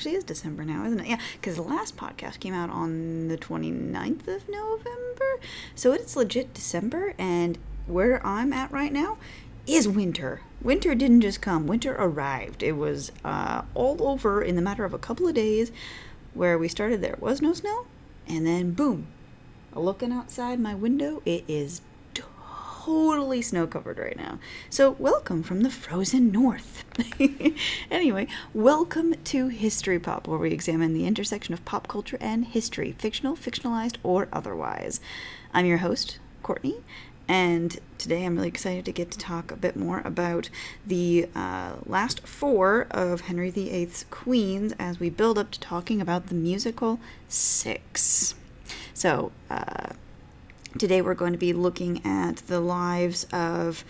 Actually is December now, isn't it? Yeah, because the last podcast came out on the 29th of November. So it's legit December, and where I'm at right now is winter. Winter didn't just come, winter arrived. It was uh, all over in the matter of a couple of days where we started, there was no snow, and then boom, looking outside my window, it is totally snow covered right now. So, welcome from the frozen north. anyway, welcome to History Pop, where we examine the intersection of pop culture and history, fictional, fictionalized, or otherwise. I'm your host, Courtney, and today I'm really excited to get to talk a bit more about the uh, last four of Henry VIII's queens as we build up to talking about the musical Six. So, uh, today we're going to be looking at the lives of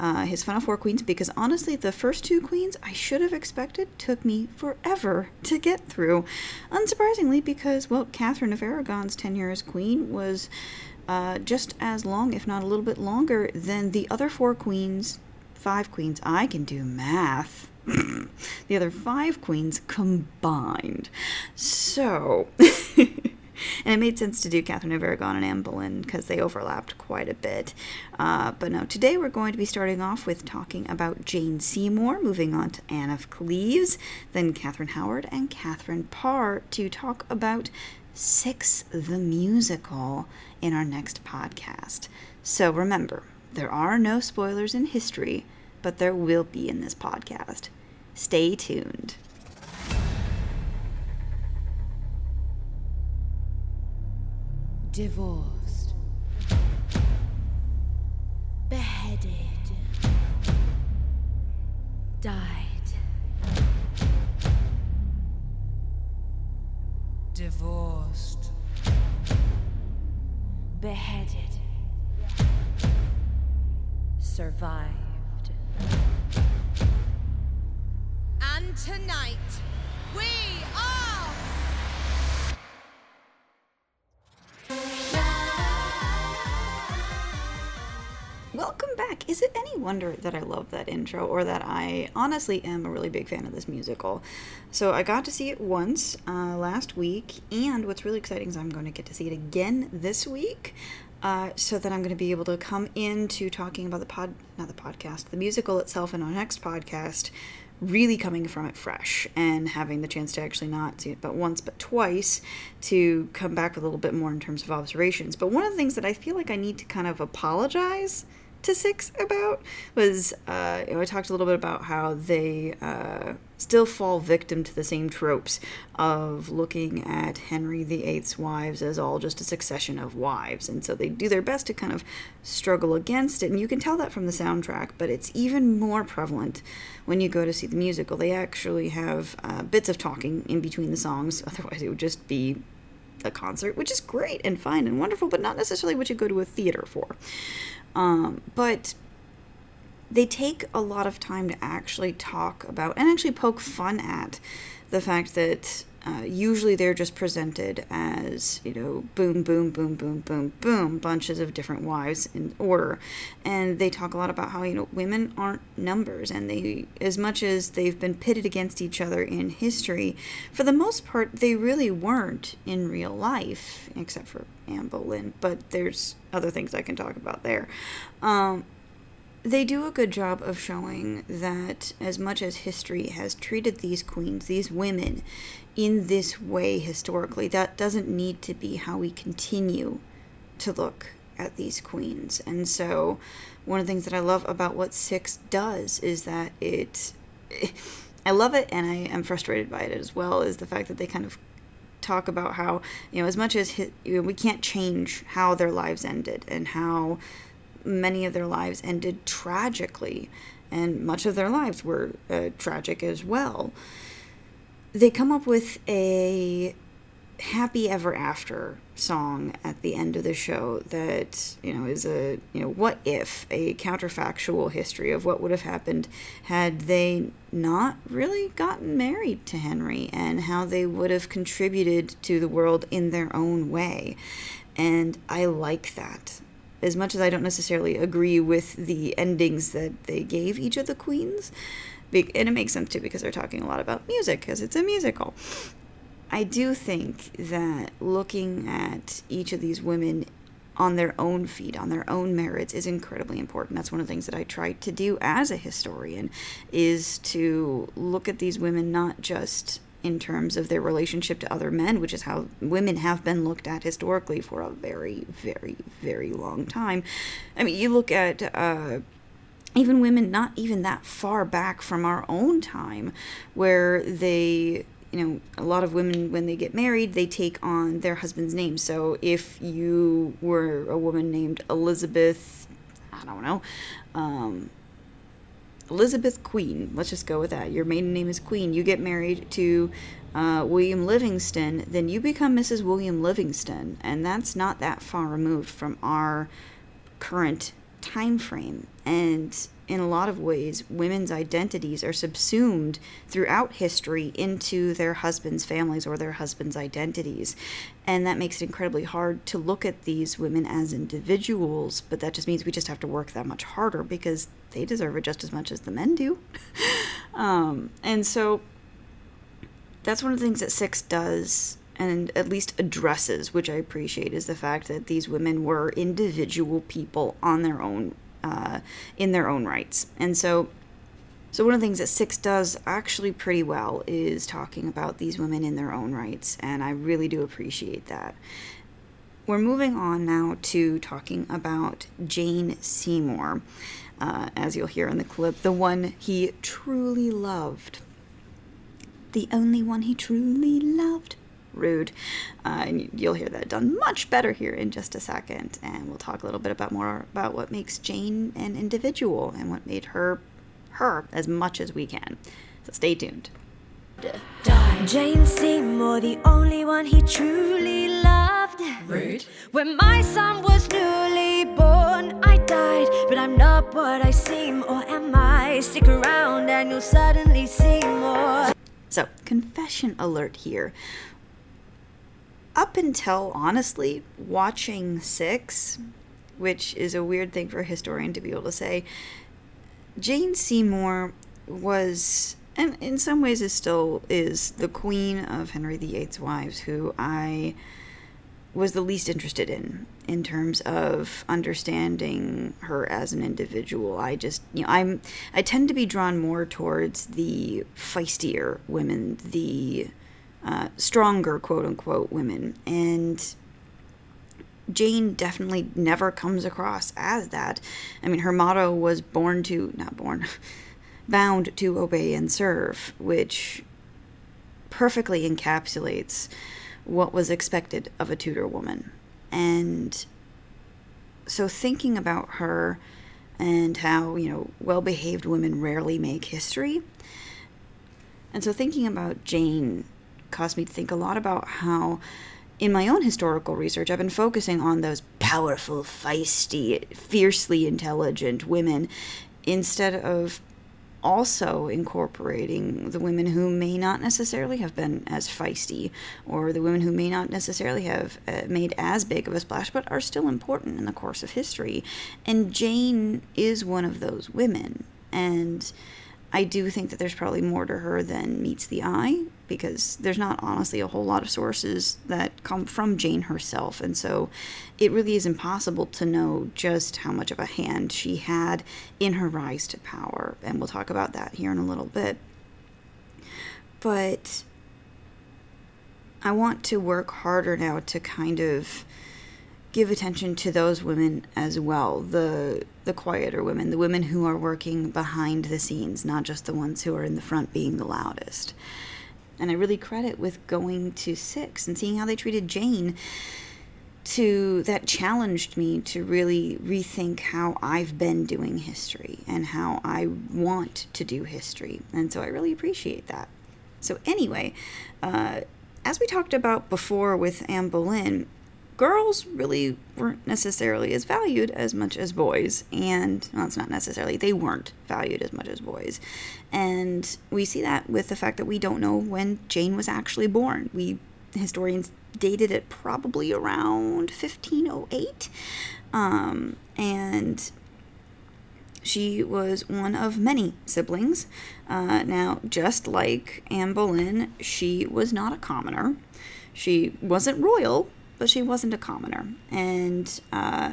uh, his final four queens because honestly, the first two queens I should have expected took me forever to get through. Unsurprisingly, because, well, Catherine of Aragon's tenure as queen was uh, just as long, if not a little bit longer, than the other four queens, five queens. I can do math. the other five queens combined. So. and it made sense to do Catherine of Aragon and Anne Boleyn because they overlapped quite a bit. Uh, but no, today we're going to be starting off with talking about Jane Seymour, moving on to Anne of Cleves, then Catherine Howard and Catherine Parr to talk about Six the Musical in our next podcast. So remember, there are no spoilers in history, but there will be in this podcast. Stay tuned. Divorced, beheaded, died, divorced, beheaded, survived. And tonight, we are. Welcome back. Is it any wonder that I love that intro or that I honestly am a really big fan of this musical? So I got to see it once uh, last week, and what's really exciting is I'm going to get to see it again this week. Uh, so that I'm going to be able to come into talking about the pod, not the podcast, the musical itself in our next podcast, really coming from it fresh and having the chance to actually not see it but once but twice to come back a little bit more in terms of observations. But one of the things that I feel like I need to kind of apologize to Six about was uh, you know, I talked a little bit about how they uh, still fall victim to the same tropes of looking at Henry VIII's wives as all just a succession of wives, and so they do their best to kind of struggle against it, and you can tell that from the soundtrack. But it's even more prevalent when you go to see the musical. They actually have uh, bits of talking in between the songs, otherwise it would just be a concert, which is great and fine and wonderful, but not necessarily what you go to a theater for. Um, but they take a lot of time to actually talk about and actually poke fun at the fact that uh, usually they're just presented as you know boom boom boom boom boom boom bunches of different wives in order. And they talk a lot about how you know women aren't numbers and they as much as they've been pitted against each other in history for the most part they really weren't in real life except for anne boleyn but there's other things i can talk about there. Um, they do a good job of showing that as much as history has treated these queens, these women, in this way historically, that doesn't need to be how we continue to look at these queens. And so, one of the things that I love about what Six does is that it. I love it and I am frustrated by it as well, is the fact that they kind of talk about how, you know, as much as you know, we can't change how their lives ended and how many of their lives ended tragically, and much of their lives were uh, tragic as well. They come up with a happy ever after song at the end of the show that you know is a you know what if a counterfactual history of what would have happened had they not really gotten married to Henry and how they would have contributed to the world in their own way and I like that as much as I don't necessarily agree with the endings that they gave each of the queens, and it makes sense too because they're talking a lot about music because it's a musical. I do think that looking at each of these women on their own feet, on their own merits, is incredibly important. That's one of the things that I try to do as a historian, is to look at these women not just in terms of their relationship to other men, which is how women have been looked at historically for a very, very, very long time. I mean, you look at uh, even women not even that far back from our own time, where they you know, a lot of women, when they get married, they take on their husband's name. So if you were a woman named Elizabeth, I don't know, um, Elizabeth Queen, let's just go with that. Your maiden name is Queen. You get married to uh, William Livingston, then you become Mrs. William Livingston. And that's not that far removed from our current time frame. And in a lot of ways, women's identities are subsumed throughout history into their husbands' families or their husbands' identities. And that makes it incredibly hard to look at these women as individuals, but that just means we just have to work that much harder because they deserve it just as much as the men do. um, and so that's one of the things that Six does and at least addresses, which I appreciate, is the fact that these women were individual people on their own uh, in their own rights. And so, so one of the things that Six does actually pretty well is talking about these women in their own rights, and I really do appreciate that. We're moving on now to talking about Jane Seymour, uh, as you'll hear in the clip, the one he truly loved. The only one he truly loved rude. Uh, and you'll hear that done much better here in just a second. And we'll talk a little bit about more about what makes Jane an individual and what made her her as much as we can. So stay tuned. Jane Seymour, the only one he truly loved. Rude. When my son was newly born, I died, but I'm not what I seem, or am I? Stick around and you'll suddenly see more. So, confession alert here up until honestly watching six, which is a weird thing for a historian to be able to say, Jane Seymour was, and in some ways is still is the queen of Henry VIII's wives, who I was the least interested in in terms of understanding her as an individual. I just, you know, I'm I tend to be drawn more towards the feistier women, the uh, stronger, quote unquote, women. And Jane definitely never comes across as that. I mean, her motto was born to, not born, bound to obey and serve, which perfectly encapsulates what was expected of a Tudor woman. And so thinking about her and how, you know, well behaved women rarely make history. And so thinking about Jane caused me to think a lot about how in my own historical research, I've been focusing on those powerful, feisty, fiercely intelligent women instead of also incorporating the women who may not necessarily have been as feisty or the women who may not necessarily have uh, made as big of a splash but are still important in the course of history. And Jane is one of those women. And I do think that there's probably more to her than meets the eye because there's not honestly a whole lot of sources that come from Jane herself. And so it really is impossible to know just how much of a hand she had in her rise to power. And we'll talk about that here in a little bit. But I want to work harder now to kind of give attention to those women as well the the quieter women the women who are working behind the scenes not just the ones who are in the front being the loudest and i really credit with going to six and seeing how they treated jane to that challenged me to really rethink how I've been doing history and how I want to do history. And so I really appreciate that. So, anyway, uh, as we talked about before with Anne Boleyn, girls really weren't necessarily as valued as much as boys. And, well, it's not necessarily, they weren't valued as much as boys. And we see that with the fact that we don't know when Jane was actually born. We, historians, dated it probably around 1508. Um, and She was one of many siblings. Uh, now, just like Anne Boleyn, she was not a commoner. She wasn't royal, but she wasn't a commoner. And uh,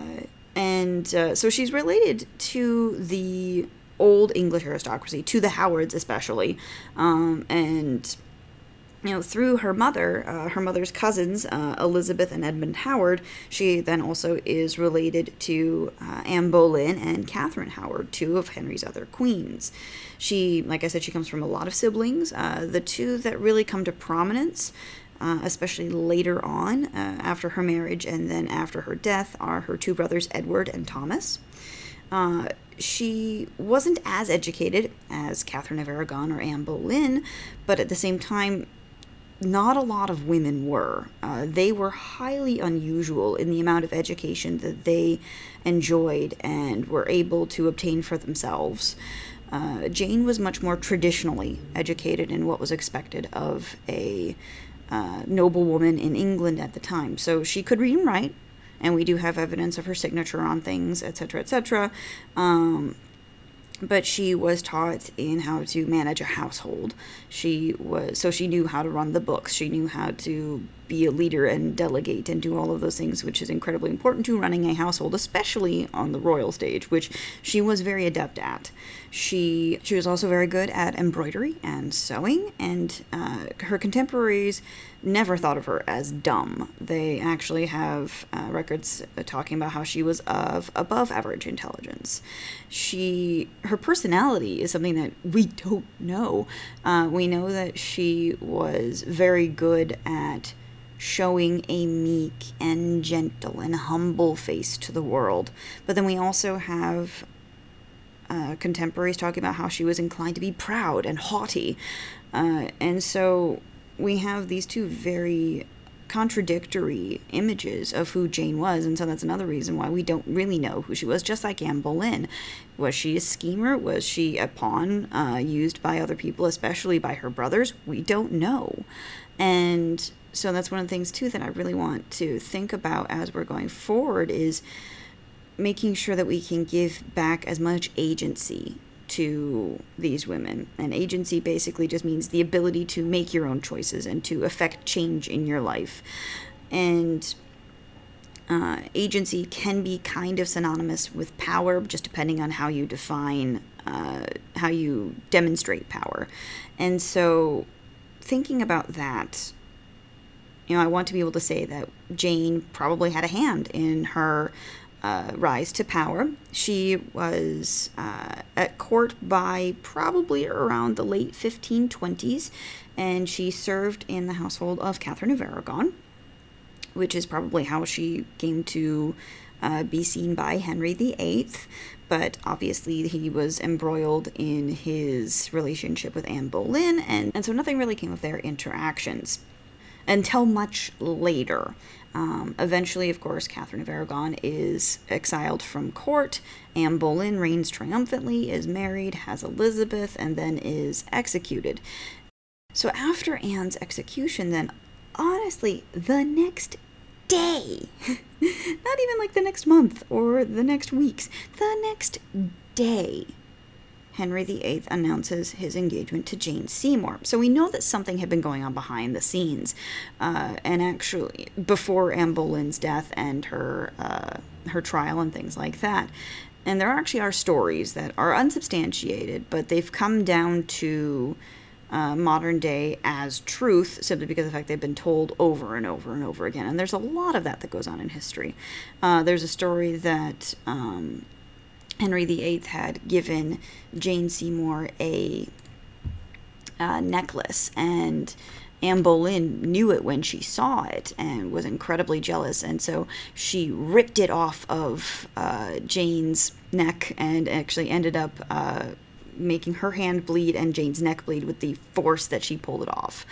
and uh, so she's related to the old English aristocracy, to the Howards especially, um, and you know, through her mother, uh, her mother's cousins, uh, Elizabeth and Edmund Howard, she then also is related to uh, Anne Boleyn and Catherine Howard, two of Henry's other queens. She, like I said, she comes from a lot of siblings. Uh, the two that really come to prominence, uh, especially later on, uh, after her marriage and then after her death, are her two brothers, Edward and Thomas. she wasn't as educated as Catherine of Aragon or Anne Boleyn, but at the same time, not a lot of women were. Uh, they were highly unusual in the amount of education that they enjoyed and were able to obtain for themselves. Uh, Jane was much more traditionally educated in what was expected of a uh, noblewoman in England at the time. So she could read and write, and we do have evidence of her signature on things, etc., etc. Um, but she was taught in how to manage a household. She was so she knew how to run the books. She knew how to be a leader and delegate and do all of those things, which is incredibly important to running a household, especially on the royal stage, which she was very adept at. She she was also very good at embroidery and sewing, and uh, her contemporaries never thought of her as dumb. They actually have uh, records talking about how she was of above average intelligence. She her personality is something that we don't know. Uh, we know that she was very good at showing a meek and gentle and humble face to the world. But then we also have uh, contemporaries talking about how she was inclined to be proud and haughty. Uh, and so we have these two very contradictory images of who Jane was, and so that's another reason why we don't really know who she was. Just like Anne Boleyn, was she a schemer? Was she a pawn uh, used by other people, especially by her brothers? We don't know, and so that's one of the things too that I really want to think about as we're going forward is making sure that we can give back as much agency to these women. And agency basically just means the ability to make your own choices and to affect change in your life. And uh, agency can be kind of synonymous with power, just depending on how you define, uh, how you demonstrate power. And so, thinking about that, you know, I want to be able to say that Jane probably had a hand in her uh, rise to power. She was uh, at court by probably around the late 1520s, and she served in the household of Catherine of Aragon, which is probably how she came to uh, be seen by Henry VIII. But obviously, he was embroiled in his relationship with Anne Boleyn, and, and so nothing really came of their interactions until much later. Um, eventually, of course, Catherine of Aragon is exiled from court. Anne Boleyn reigns triumphantly, is married, has Elizabeth, and then is executed. So, after Anne's execution, then, honestly, the next day, not even like the next month or the next weeks, the next day, Henry VIII announces his engagement to Jane Seymour. So we know that something had been going on behind the scenes, uh, and actually before Anne Boleyn's death and her uh, her trial and things like that. And there actually are stories that are unsubstantiated, but they've come down to uh, modern day as truth simply because of the fact they've been told over and over and over again. And there's a lot of that that goes on in history. Uh, there's a story that um, Henry VIII had given Jane Seymour a necklace, and Anne Boleyn knew it when she saw it and was incredibly jealous, and so she ripped it off of uh, Jane's neck and actually ended up uh, making her hand bleed and Jane's neck bleed with the force that she pulled it off.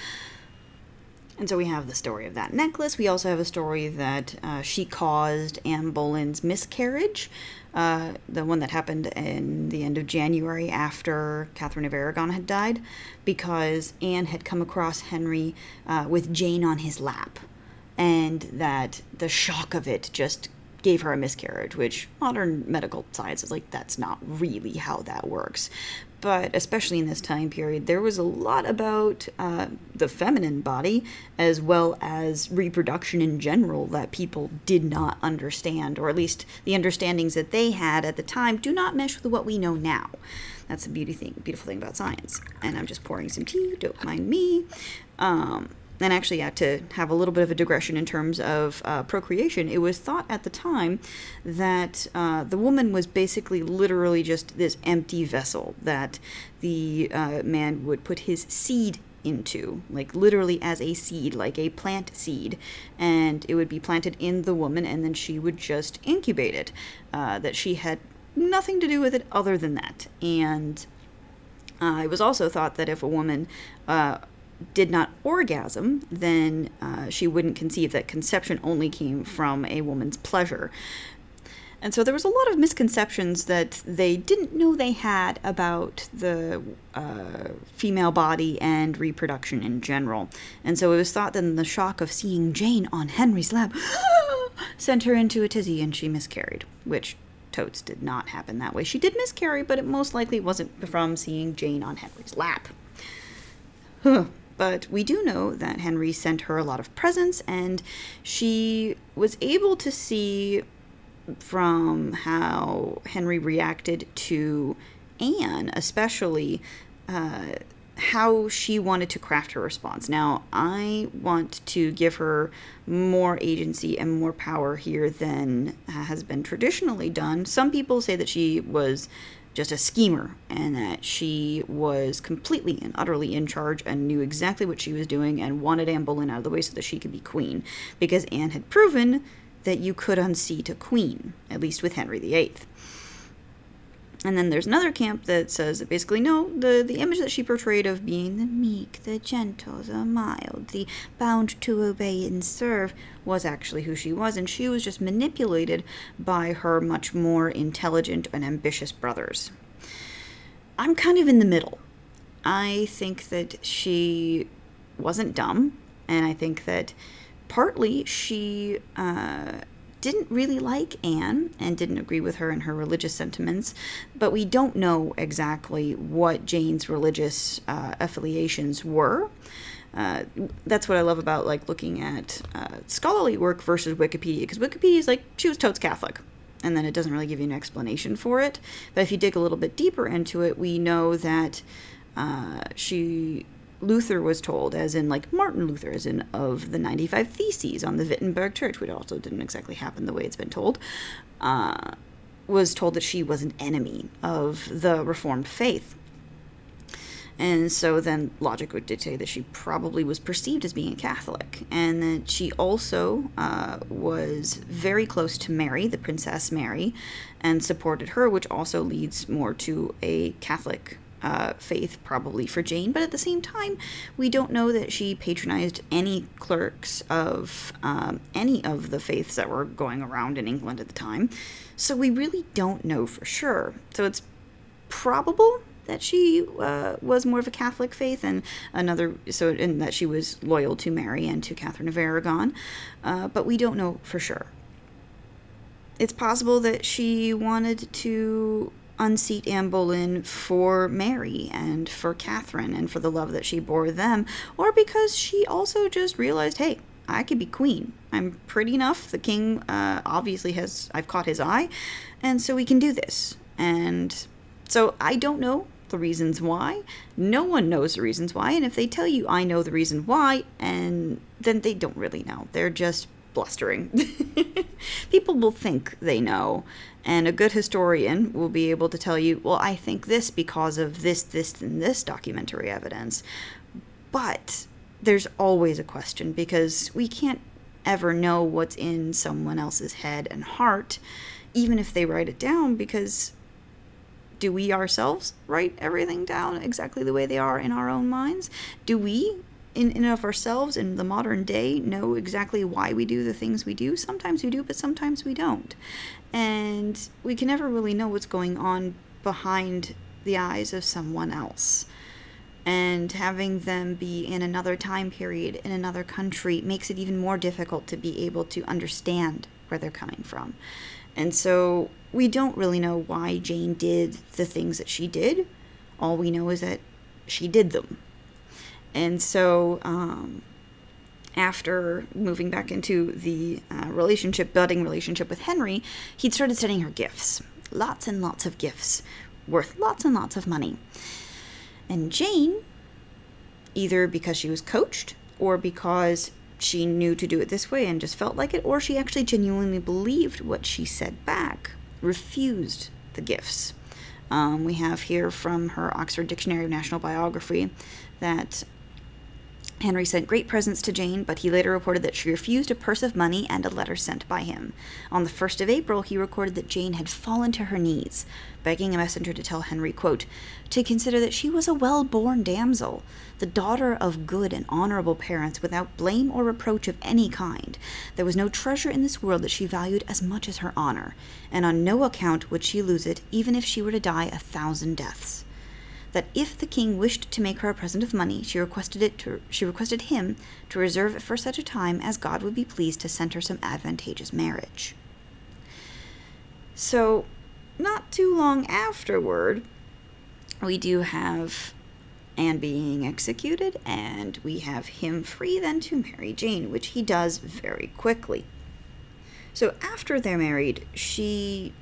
And so we have the story of that necklace. We also have a story that uh, she caused Anne Boleyn's miscarriage, uh, the one that happened in the end of January after Catherine of Aragon had died, because Anne had come across Henry uh, with Jane on his lap, and that the shock of it just gave her a miscarriage, which modern medical science is like, that's not really how that works. But especially in this time period, there was a lot about uh, the feminine body as well as reproduction in general that people did not understand, or at least the understandings that they had at the time do not mesh with what we know now. That's the beauty thing, beautiful thing about science. And I'm just pouring some tea. Don't mind me. Um, and actually, yeah, to have a little bit of a digression in terms of uh, procreation, it was thought at the time that uh, the woman was basically literally just this empty vessel that the uh, man would put his seed into, like literally as a seed, like a plant seed, and it would be planted in the woman, and then she would just incubate it. Uh, that she had nothing to do with it other than that. And uh, it was also thought that if a woman uh, did not orgasm, then uh, she wouldn't conceive, that conception only came from a woman's pleasure. And so there was a lot of misconceptions that they didn't know they had about the uh, female body and reproduction in general. And so it was thought that the shock of seeing Jane on Henry's lap sent her into a tizzy and she miscarried, which totes did not happen that way. She did miscarry, but it most likely wasn't from seeing Jane on Henry's lap. But we do know that Henry sent her a lot of presents, and she was able to see from how Henry reacted to Anne, especially, uh, how she wanted to craft her response. Now, I want to give her more agency and more power here than has been traditionally done. Some people say that she was just a schemer and that she was completely and utterly in charge and knew exactly what she was doing and wanted Anne Boleyn out of the way so that she could be queen because Anne had proven that you could unseat a queen, at least with Henry VIII. And then there's another camp that says that basically, no, the, the image that she portrayed of being the meek, the gentle, the mild, the bound to obey and serve was actually who she was, and she was just manipulated by her much more intelligent and ambitious brothers. I'm kind of in the middle. I think that she wasn't dumb, and I think that partly she. Uh, didn't really like Anne and didn't agree with her in her religious sentiments, but we don't know exactly what Jane's religious uh, affiliations were. Uh, that's what I love about like looking at uh, scholarly work versus Wikipedia, because Wikipedia is like she was totes Catholic, and then it doesn't really give you an explanation for it. But if you dig a little bit deeper into it, we know that uh, she Luther was told, as in like Martin Luther, as in of the 95 Theses on the Wittenberg Church, which also didn't exactly happen the way it's been told, uh, was told that she was an enemy of the Reformed faith. And so then logic would dictate that she probably was perceived as being a Catholic. And that she also uh, was very close to Mary, the Princess Mary, and supported her, which also leads more to a Catholic uh, faith probably for Jane, but at the same time, we don't know that she patronized any clerks of um, any of the faiths that were going around in England at the time. So we really don't know for sure. So it's probable that she uh, was more of a Catholic faith, and another so and that she was loyal to Mary and to Catherine of Aragon, uh, but we don't know for sure. It's possible that she wanted to unseat Anne Boleyn for Mary and for Catherine and for the love that she bore them, or because she also just realized, hey, I could be queen. I'm pretty enough. The king uh, obviously has, I've caught his eye, and so we can do this. And so I don't know the reasons why. No one knows the reasons why, and if they tell you I know the reason why, and then they don't really know. They're just blustering. People will think they know, and a good historian will be able to tell you, well, I think this because of this, this, and this documentary evidence. But there's always a question because we can't ever know what's in someone else's head and heart, even if they write it down, because do we ourselves write everything down exactly the way they are in our own minds? Do we in and of ourselves in the modern day know exactly why we do the things we do. Sometimes we do, but sometimes we don't. And we can never really know what's going on behind the eyes of someone else. And having them be in another time period, in another country, makes it even more difficult to be able to understand where they're coming from. And so we don't really know why Jane did the things that she did. All we know is that she did them. And so, um, after moving back into the uh, relationship, building relationship with Henry, he'd started sending her gifts. Lots and lots of gifts, worth lots and lots of money. And Jane, either because she was coached or because she knew to do it this way and just felt like it, or she actually genuinely believed what she said back, refused the gifts. Um, we have here from her Oxford Dictionary of National Biography that Henry sent great presents to Jane, but he later reported that she refused a purse of money and a letter sent by him. On the 1st of April, he recorded that Jane had fallen to her knees, begging a messenger to tell Henry, quote, to consider that she was a well born damsel, the daughter of good and honorable parents, without blame or reproach of any kind. There was no treasure in this world that she valued as much as her honor, and on no account would she lose it, even if she were to die a thousand deaths that if the king wished to make her a present of money, she requested it to, she requested him to reserve it for such a time as God would be pleased to send her some advantageous marriage. So, not too long afterward, we do have Anne being executed, and we have him free then to marry Jane, which he does very quickly. So after they're married, she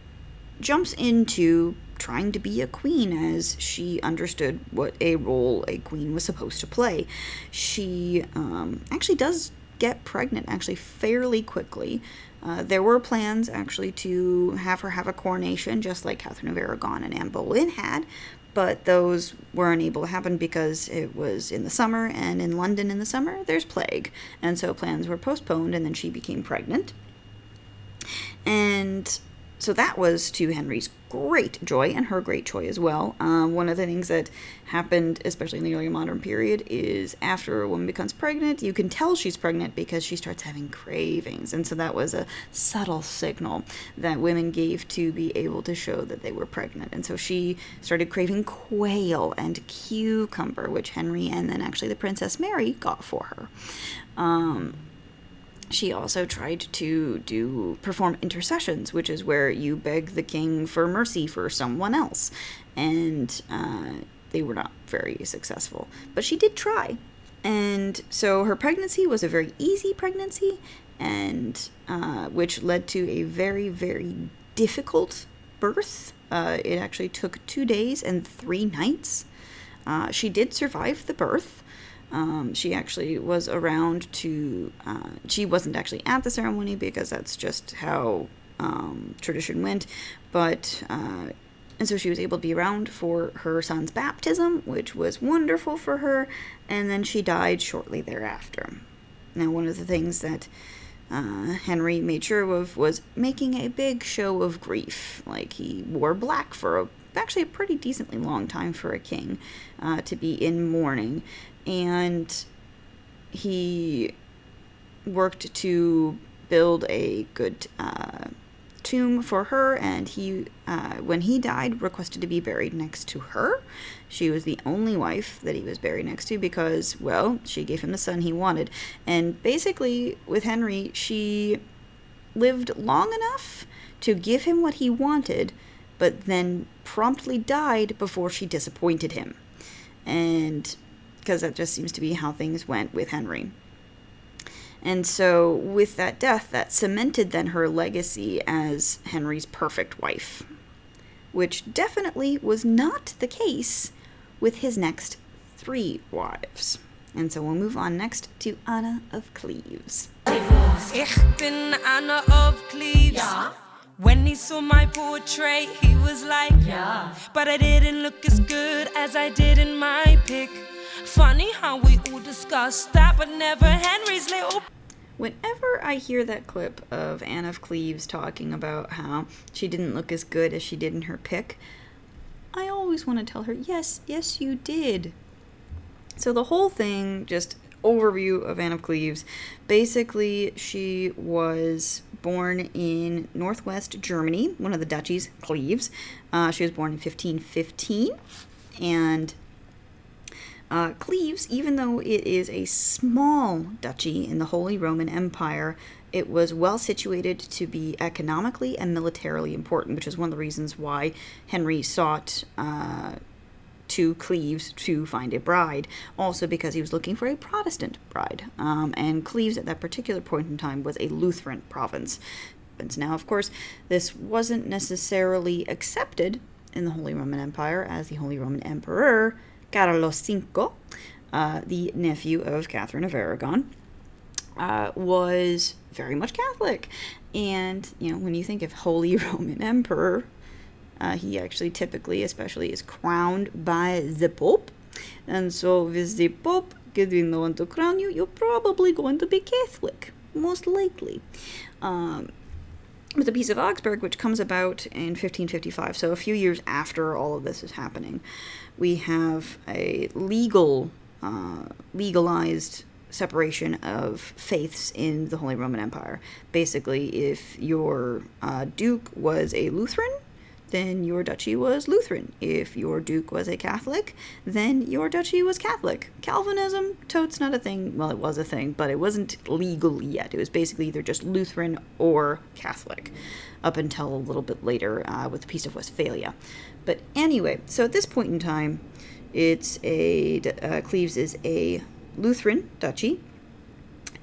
jumps into trying to be a queen as she understood what a role a queen was supposed to play. She um, actually does get pregnant actually fairly quickly. Uh, there were plans actually to have her have a coronation, just like Catherine of Aragon and Anne Boleyn had, but those were unable to happen because it was in the summer, and in London in the summer there's plague, and so plans were postponed, and then she became pregnant. And so that was to Henry's great joy and her great joy as well. Um, one of the things that happened, especially in the early modern period, is after a woman becomes pregnant, you can tell she's pregnant because she starts having cravings. And so that was a subtle signal that women gave to be able to show that they were pregnant. And so she started craving quail and cucumber, which Henry and then actually the Princess Mary got for her. Um, she also tried to do perform intercessions, which is where you beg the king for mercy for someone else, and uh, they were not very successful. But she did try, and so her pregnancy was a very easy pregnancy, and uh, which led to a very very difficult birth. Uh, it actually took two days and three nights. Uh, she did survive the birth. Um, she actually was around to, uh, she wasn't actually at the ceremony because that's just how um, tradition went, but, uh, and so she was able to be around for her son's baptism, which was wonderful for her, and then she died shortly thereafter. Now, one of the things that uh, Henry made sure of was making a big show of grief. Like he wore black for a, actually a pretty decently long time for a king uh, to be in mourning, and he worked to build a good uh, tomb for her and he uh, when he died requested to be buried next to her. She was the only wife that he was buried next to because well she gave him the son he wanted. And basically with henry she lived long enough to give him what he wanted but then promptly died before she disappointed him. And because that just seems to be how things went with Henry. And so, with that death, that cemented then her legacy as Henry's perfect wife, which definitely was not the case with his next three wives. And so we'll move on next to Anna of Cleves. Ich bin Anna of Cleves. Ja. When he saw my portrait, he was like, Ja. But I didn't look as good as I did in my pic. Funny how we all discussed that, but never Henry's little. Whenever I hear that clip of Anne of Cleves talking about how she didn't look as good as she did in her pic, I always want to tell her, yes, yes, you did. So the whole thing, just overview of Anne of Cleves. Basically, she was born in northwest Germany, one of the duchies, Cleves. Uh, she was born in 1515, and Uh, Cleves, even though it is a small duchy in the Holy Roman Empire, it was well situated to be economically and militarily important, which is one of the reasons why Henry sought uh, to Cleves to find a bride, also because he was looking for a Protestant bride. Um, and Cleves at that particular point in time was a Lutheran province. Now, of course, this wasn't necessarily accepted in the Holy Roman Empire as the Holy Roman Emperor, Carlos V, uh, the nephew of Catherine of Aragon, uh, was very much Catholic. And, you know, when you think of Holy Roman Emperor, uh, he actually typically, especially, is crowned by the Pope. And so, with the Pope getting the one to crown you, you're probably going to be Catholic, most likely. Um, with the Peace of Augsburg, which comes about in 1555, so a few years after all of this is happening, we have a legal, uh, legalized separation of faiths in the Holy Roman Empire. Basically, if your uh, duke was a Lutheran, then your duchy was Lutheran. If your duke was a Catholic, then your duchy was Catholic. Calvinism, totes not a thing. Well, it was a thing, but it wasn't legal yet. It was basically either just Lutheran or Catholic, up until a little bit later uh, with the Peace of Westphalia. But anyway, so at this point in time, it's a uh, Cleves is a Lutheran duchy,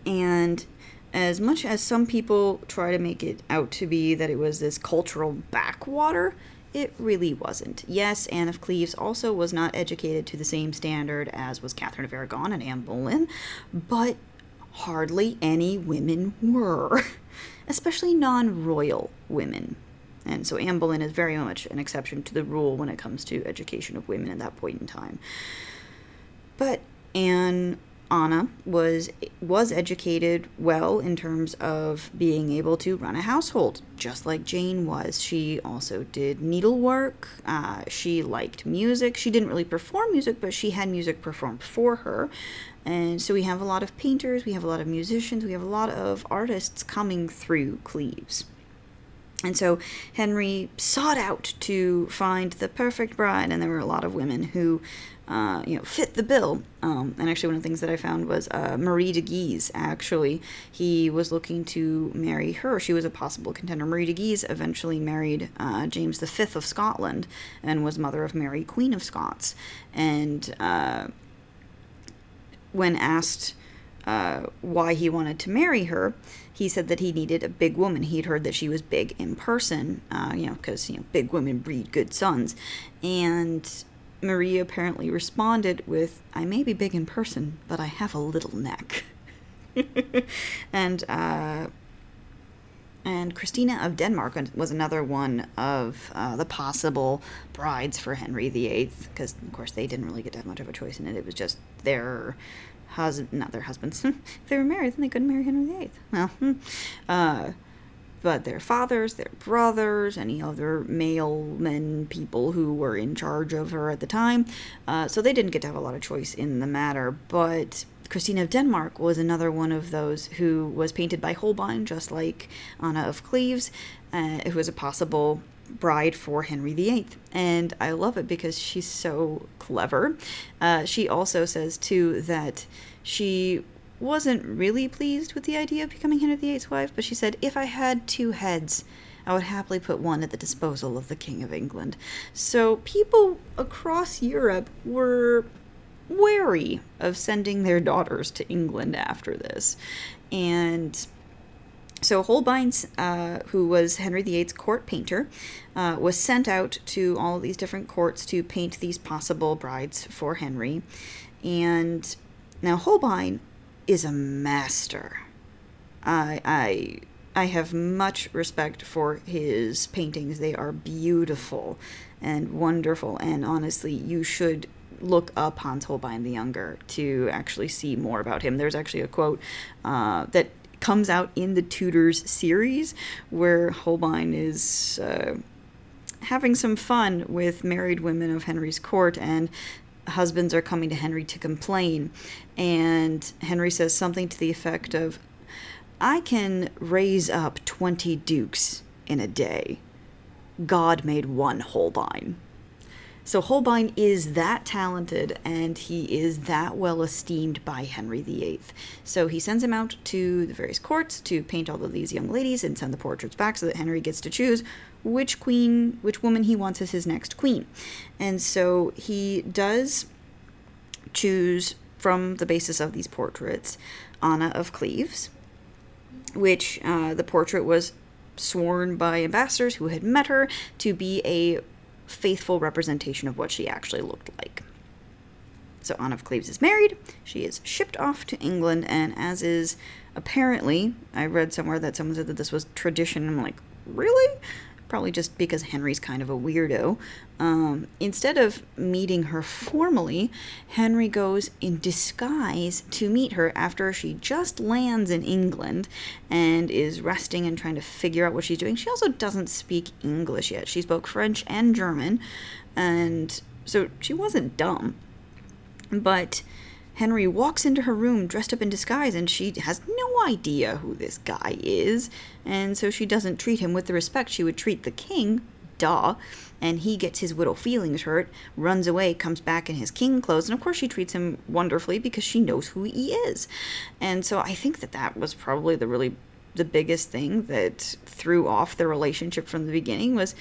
and as much as some people try to make it out to be that it was this cultural backwater, it really wasn't. Yes, Anne of Cleves also was not educated to the same standard as was Catherine of Aragon and Anne Boleyn, but hardly any women were, especially non royal women. And so Anne Boleyn is very much an exception to the rule when it comes to education of women at that point in time. But Anne Anna was was educated well in terms of being able to run a household, just like Jane was. She also did needlework. Uh, she liked music. She didn't really perform music, but she had music performed for her. And so we have a lot of painters, we have a lot of musicians, we have a lot of artists coming through Cleves. And so Henry sought out to find the perfect bride, and there were a lot of women who, uh, you know, fit the bill. Um, and actually, one of the things that I found was uh, Marie de Guise. Actually, he was looking to marry her. She was a possible contender. Marie de Guise eventually married uh, James V of Scotland and was mother of Mary, Queen of Scots. And uh, when asked uh, why he wanted to marry her, he said that he needed a big woman. He'd heard that she was big in person, uh, you know, because, you know, big women breed good sons. And Marie apparently responded with, I may be big in person, but I have a little neck. and, uh, and Christina of Denmark was another one of uh, the possible brides for Henry VIII, because, of course, they didn't really get to have much of a choice in it. It was just their husband, not their husbands. if they were married, then they couldn't marry Henry VIII. Well, hmm. uh, but their fathers, their brothers, any other male men, people who were in charge of her at the time. Uh, so they didn't get to have a lot of choice in the matter. But Christina of Denmark was another one of those who was painted by Holbein, just like Anna of Cleves, uh, who was a possible bride for Henry VIII. And I love it because she's so clever. Uh, she also says, too, that she wasn't really pleased with the idea of becoming Henry VIII's wife, but she said, if I had two heads, I would happily put one at the disposal of the King of England. So people across Europe were wary of sending their daughters to England after this. And so Holbein, uh, who was Henry VIII's court painter, uh, was sent out to all these different courts to paint these possible brides for Henry. And now Holbein is a master. I, I, I have much respect for his paintings. They are beautiful and wonderful, and honestly, you should look up Hans Holbein the Younger to actually see more about him. There's actually a quote uh, that comes out in the Tudors series, where Holbein is uh, having some fun with married women of Henry's court, and husbands are coming to Henry to complain. And Henry says something to the effect of, I can raise up 20 dukes in a day. God made one Holbein. So Holbein is that talented and he is that well esteemed by Henry VIII. So he sends him out to the various courts to paint all of these young ladies and send the portraits back so that Henry gets to choose which queen, which woman he wants as his next queen. And so he does choose from the basis of these portraits Anna of Cleves, which uh, the portrait was sworn by ambassadors who had met her to be a faithful representation of what she actually looked like. So Anne of Cleves is married. She is shipped off to England, and as is apparently, I read somewhere that someone said that this was tradition. I'm like, really? Probably just because Henry's kind of a weirdo. Um, instead of meeting her formally, Henry goes in disguise to meet her after she just lands in England and is resting and trying to figure out what she's doing. She also doesn't speak English yet. She spoke French and German, and so she wasn't dumb. But Henry walks into her room dressed up in disguise, and she has no idea who this guy is, and so she doesn't treat him with the respect she would treat the king. Duh. And he gets his little feelings hurt, runs away, comes back in his king clothes, and of course she treats him wonderfully because she knows who he is. And so I think that that was probably the really the biggest thing that threw off the relationship from the beginning was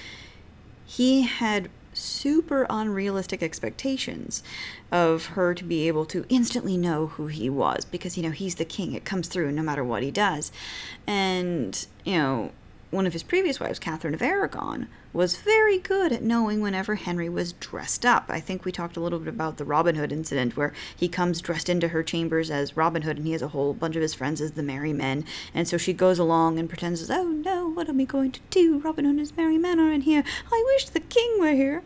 he had super unrealistic expectations of her to be able to instantly know who he was because you know he's the king it comes through no matter what he does and you know one of his previous wives, Catherine of Aragon, was very good at knowing whenever Henry was dressed up. I think we talked a little bit about the Robin Hood incident where he comes dressed into her chambers as Robin Hood and he has a whole bunch of his friends as the merry men. And so she goes along and pretends, as, oh no, what am I going to do? Robin Hood and his merry men are in here. I wish the king were here.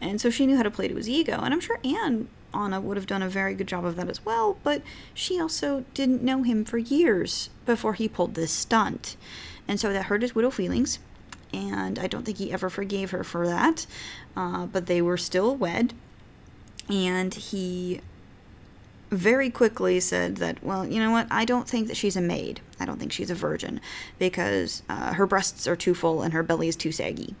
And so she knew how to play to his ego. And I'm sure Anne Anna would have done a very good job of that as well, but she also didn't know him for years before he pulled this stunt. And so that hurt his widow feelings. And I don't think he ever forgave her for that. Uh, but they were still wed. And he very quickly said that, well, you know what? I don't think that she's a maid. I don't think she's a virgin because uh, her breasts are too full and her belly is too saggy.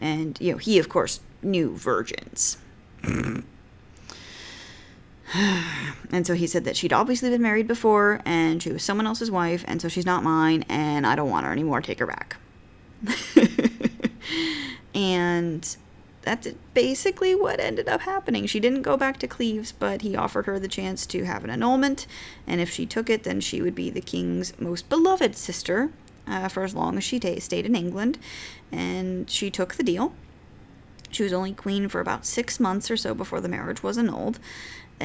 And, you know, he, of course, knew virgins. and so he said that she'd obviously been married before and she was someone else's wife and so she's not mine and I don't want her anymore. Take her back. and that's basically what ended up happening. She didn't go back to Cleves, but he offered her the chance to have an annulment, and if she took it, then she would be the king's most beloved sister uh, for as long as she t- stayed in England. And she took the deal. She was only queen for about six months or so before the marriage was annulled.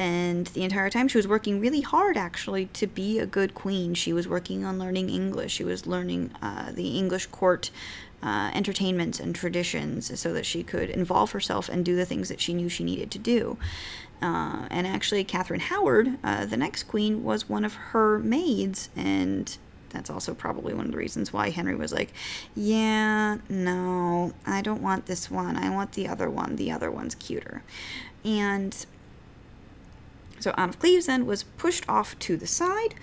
And the entire time she was working really hard, actually, to be a good queen. She was working on learning English. She was learning uh, the English court uh, entertainments and traditions so that she could involve herself and do the things that she knew she needed to do. Uh, and actually, Catherine Howard, uh, the next queen, was one of her maids, and that's also probably one of the reasons why Henry was like, Yeah, no, I don't want this one. I want the other one. The other one's cuter. And so Anne of Cleves then was pushed off to the side,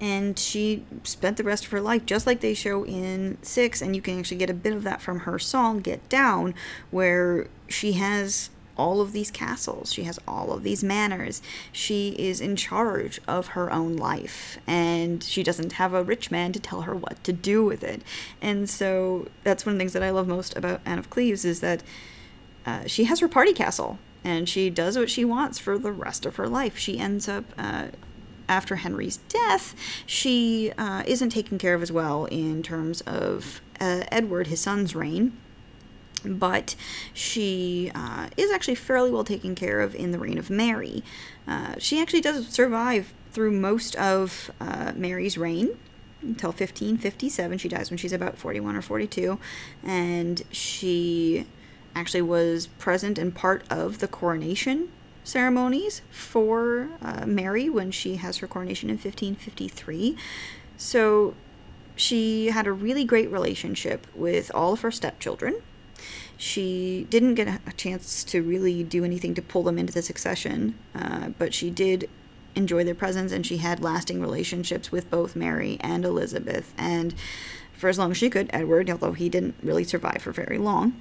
and she spent the rest of her life just like they show in six, and you can actually get a bit of that from her song "Get Down," where she has all of these castles. She has all of these manors. She is in charge of her own life, and she doesn't have a rich man to tell her what to do with it. And so that's one of the things that I love most about Anne of Cleves is that uh, she has her party castle and she does what she wants for the rest of her life. She ends up. Uh, after Henry's death, she uh, isn't taken care of as well in terms of uh, Edward, his son's reign but she uh, is actually fairly well taken care of in the reign of Mary. Uh, she actually does survive through most of uh, Mary's reign until 1557. She dies when she's about 41 or 42, and she actually was present and part of the coronation ceremonies for uh, Mary when she has her coronation in 1553. So she had a really great relationship with all of her stepchildren. She didn't get a chance to really do anything to pull them into the succession, uh, but she did enjoy their presence and she had lasting relationships with both Mary and Elizabeth. And for as long as she could, Edward, although he didn't really survive for very long.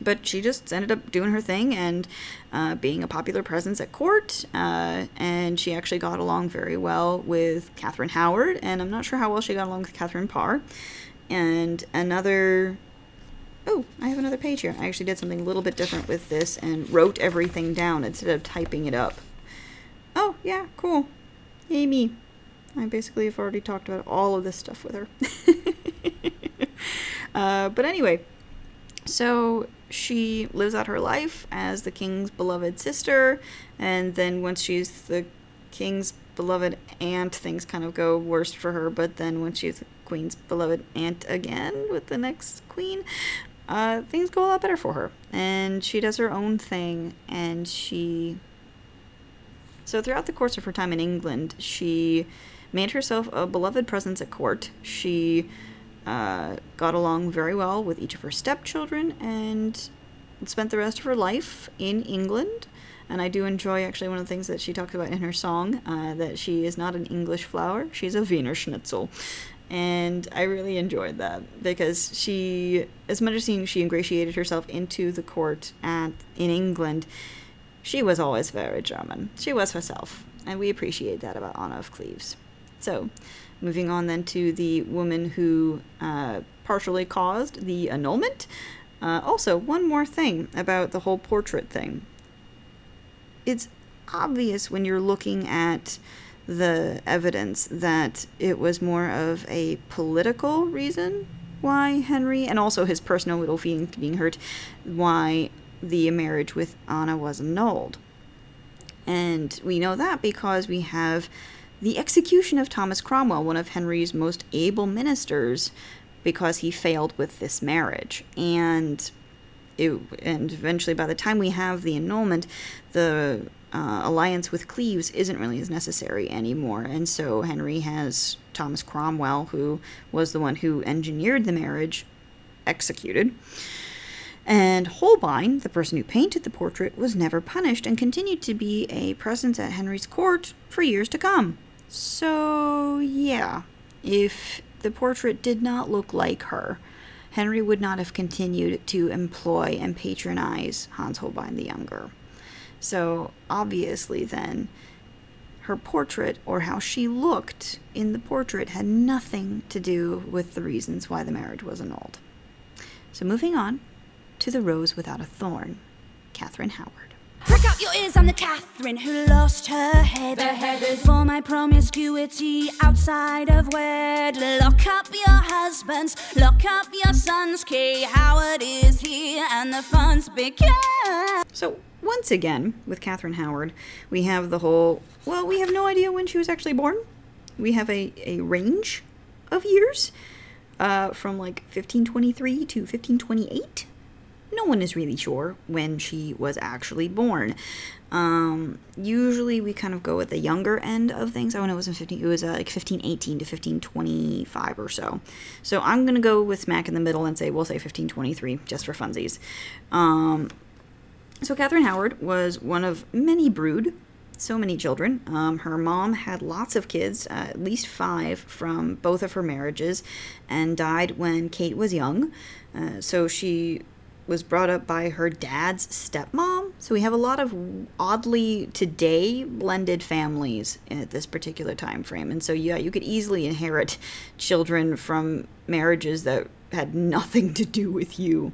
But she just ended up doing her thing and uh, being a popular presence at court. Uh, and she actually got along very well with Catherine Howard, and I'm not sure how well she got along with Catherine Parr. And another. Oh, I have another page here. I actually did something a little bit different with this and wrote everything down instead of typing it up. Oh, yeah, cool. Me. I basically have already talked about all of this stuff with her. uh, but anyway, so she lives out her life as the king's beloved sister, and then once she's the king's beloved aunt, things kind of go worse for her. But then when she's the queen's beloved aunt again with the next queen, uh, things go a lot better for her. And she does her own thing, and she. So throughout the course of her time in England, she made herself a beloved presence at court. She uh, got along very well with each of her stepchildren and spent the rest of her life in England. And I do enjoy actually one of the things that she talks about in her song uh, that she is not an English flower, she's a Wiener Schnitzel. And I really enjoyed that because she, as much as she ingratiated herself into the court at, in England, she was always very German. She was herself. And we appreciate that about Anna of Cleves. So, moving on then to the woman who uh, partially caused the annulment. Uh, also, one more thing about the whole portrait thing. It's obvious when you're looking at the evidence that it was more of a political reason why Henry, and also his personal little feeling being hurt, why the marriage with Anna was annulled. And we know that because we have the execution of Thomas Cromwell, one of Henry's most able ministers, because he failed with this marriage. And it, and eventually, by the time we have the annulment, the uh, alliance with Cleves isn't really as necessary anymore. And so Henry has Thomas Cromwell, who was the one who engineered the marriage, executed. And Holbein, the person who painted the portrait, was never punished and continued to be a presence at Henry's court for years to come. So, yeah, if the portrait did not look like her, Henry would not have continued to employ and patronize Hans Holbein the Younger. So, obviously, then, her portrait or how she looked in the portrait had nothing to do with the reasons why the marriage was annulled. So, moving on to The Rose Without a Thorn, Catherine Howard. Prick out your ears, I'm the Catherine who lost her head. Beheaded. For my promiscuity outside of wed. Lock up your husbands, lock up your sons. Kay Howard is here and the fun's begun. So, once again, with Catherine Howard, we have the whole well, we have no idea when she was actually born. We have a, a range of years uh, from like 1523 to 1528. No one is really sure when she was actually born. Um, usually we kind of go at the younger end of things. I oh, no, it wasn't 15, it was uh, like 1518 to 1525 or so. So I'm going to go with smack in the middle and say, we'll say 1523 just for funsies. Um, so Catherine Howard was one of many brood, so many children. Um, her mom had lots of kids, uh, at least five from both of her marriages, and died when Kate was young. Uh, so she was brought up by her dad's stepmom. So we have a lot of oddly today blended families at this particular time frame. And so yeah, you could easily inherit children from marriages that had nothing to do with you.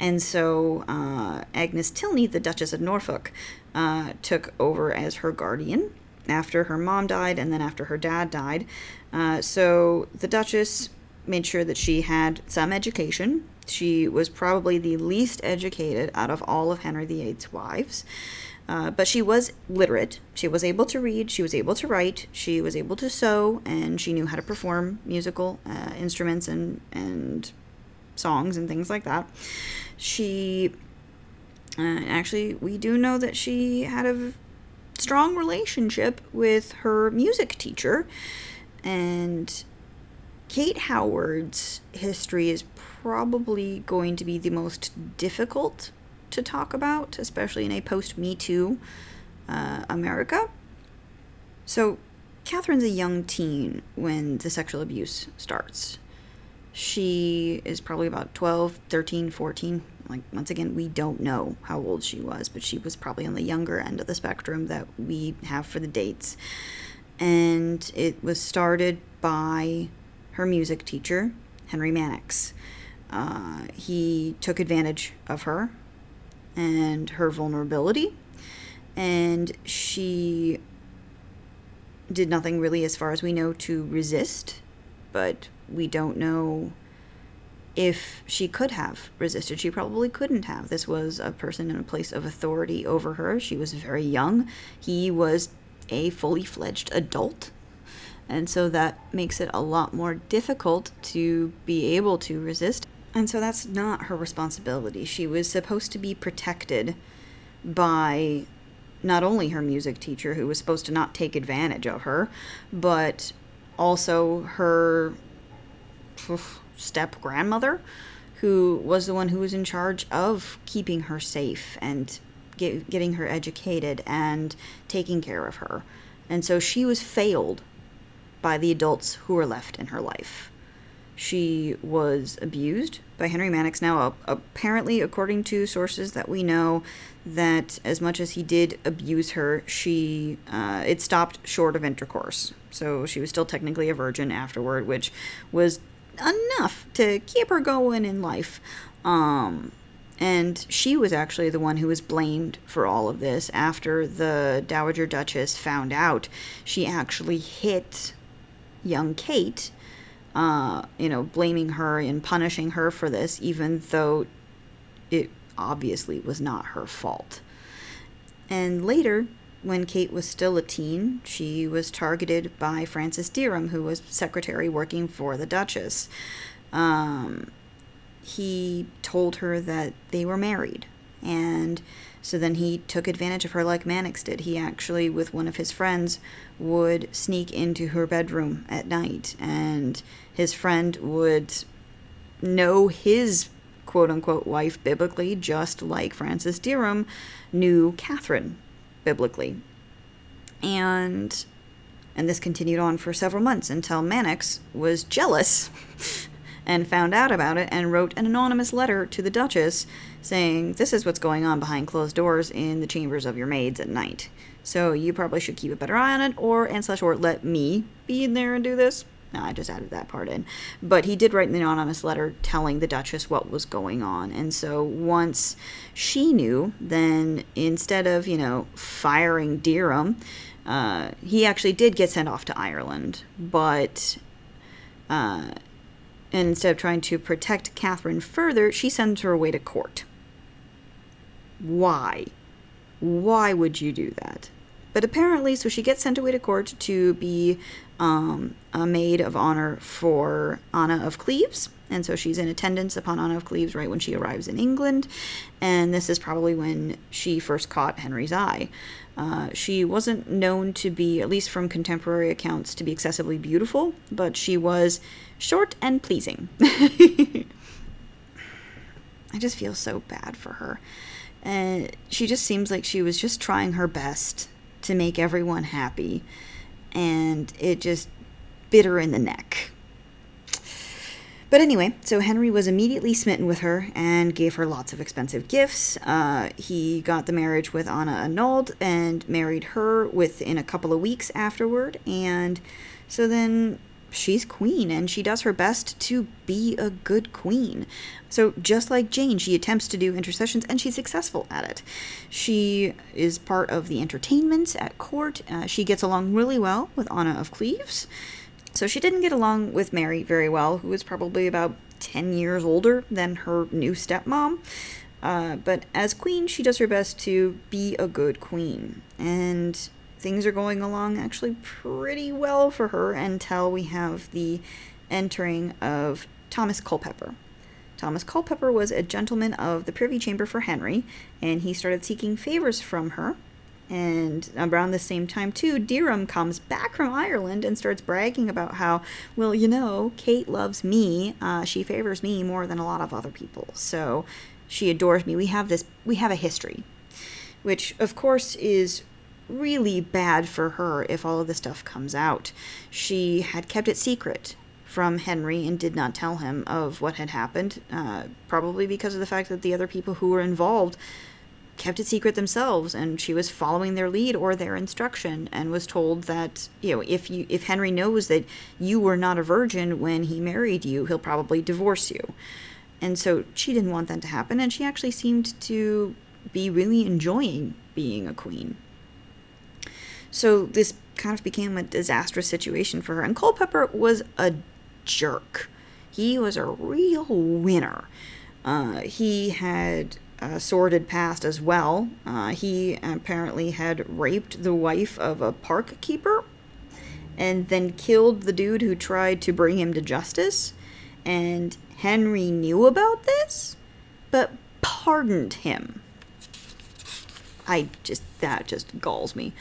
And so uh, Agnes Tilney, the Duchess of Norfolk, uh, took over as her guardian after her mom died and then after her dad died. Uh, so the Duchess made sure that she had some education. She was probably the least educated out of all of Henry VIII's wives. Uh, but she was literate. She was able to read. She was able to write. She was able to sew, and she knew how to perform musical uh, instruments and and songs and things like that. She uh, actually, we do know that she had a strong relationship with her music teacher, and Kate Howard's history is probably going to be the most difficult to talk about, especially in a post Me Too uh, America. So, Catherine's a young teen when the sexual abuse starts. She is probably about 12, 13, 14, like once again we don't know how old she was but she was probably on the younger end of the spectrum that we have for the dates and it was started by her music teacher henry mannix uh, he took advantage of her and her vulnerability and she did nothing really as far as we know to resist but we don't know if she could have resisted. She probably couldn't have. This was a person in a place of authority over her. She was very young. He was a fully fledged adult. And so that makes it a lot more difficult to be able to resist. And so that's not her responsibility. She was supposed to be protected by not only her music teacher, who was supposed to not take advantage of her, but also her step grandmother, who was the one who was in charge of keeping her safe and get, getting her educated and taking care of her. And so she was failed by the adults who were left in her life. She was abused by Henry Mannix. Now, apparently, according to sources that we know, that as much as he did abuse her, she uh, it stopped short of intercourse. So she was still technically a virgin afterward, which was enough to keep her going in life. Um, and she was actually the one who was blamed for all of this after the Dowager Duchess found out. She actually hit young Kate, uh, you know, blaming her and punishing her for this, even though it obviously was not her fault. And later, when Kate was still a teen, she was targeted by Francis Dereham, who was secretary working for the Duchess. Um, he told her that they were married, and so then he took advantage of her like Mannix did. He actually, with one of his friends, would sneak into her bedroom at night, and his friend would know his quote unquote wife biblically, just like Francis Dereham knew Catherine biblically. And and this continued on for several months until Mannix was jealous and found out about it and wrote an anonymous letter to the Duchess saying, This is what's going on behind closed doors in the chambers of your maids at night. So you probably should keep a better eye on it, or and slash or let me be in there and do this. No, I just added that part in. But he did write an anonymous letter telling the Duchess what was going on. And so once she knew, then instead of, you know, firing Dereham, uh, he actually did get sent off to Ireland. But uh, and instead of trying to protect Catherine further, she sends her away to court. Why? Why would you do that? But apparently, so she gets sent away to court to be um, a maid of honor for Anna of Cleves. And so she's in attendance upon Anna of Cleves right when she arrives in England. And this is probably when she first caught Henry's eye. Uh, she wasn't known to be, at least from contemporary accounts, to be excessively beautiful, but she was short and pleasing. I just feel so bad for her. And she just seems like she was just trying her best to make everyone happy and it just bit her in the neck. But anyway, so Henry was immediately smitten with her and gave her lots of expensive gifts. Uh, he got the marriage with Anna annulled and married her within a couple of weeks afterward. And so then she's queen and she does her best to be a good queen. So, just like Jane, she attempts to do intercessions and she's successful at it. She is part of the entertainments at court. Uh, she gets along really well with Anna of Cleves. So, she didn't get along with Mary very well, who was probably about 10 years older than her new stepmom. Uh, but as queen, she does her best to be a good queen. And things are going along actually pretty well for her until we have the entering of Thomas Culpeper. Thomas Culpeper was a gentleman of the Privy Chamber for Henry, and he started seeking favors from her. And around the same time, too, Dereham comes back from Ireland and starts bragging about how, well, you know, Kate loves me. Uh, she favors me more than a lot of other people. So she adores me. We have this, we have a history, which, of course, is really bad for her if all of this stuff comes out. She had kept it secret from Henry and did not tell him of what had happened, uh, probably because of the fact that the other people who were involved kept it secret themselves and she was following their lead or their instruction and was told that you know if you if Henry knows that you were not a virgin when he married you he'll probably divorce you and so she didn't want that to happen and she actually seemed to be really enjoying being a queen so this kind of became a disastrous situation for her and Culpeper was a jerk he was a real winner uh, he had a sordid past as well. Uh, he apparently had raped the wife of a park keeper and then killed the dude who tried to bring him to justice. And Henry knew about this, but pardoned him. I just, that just galls me.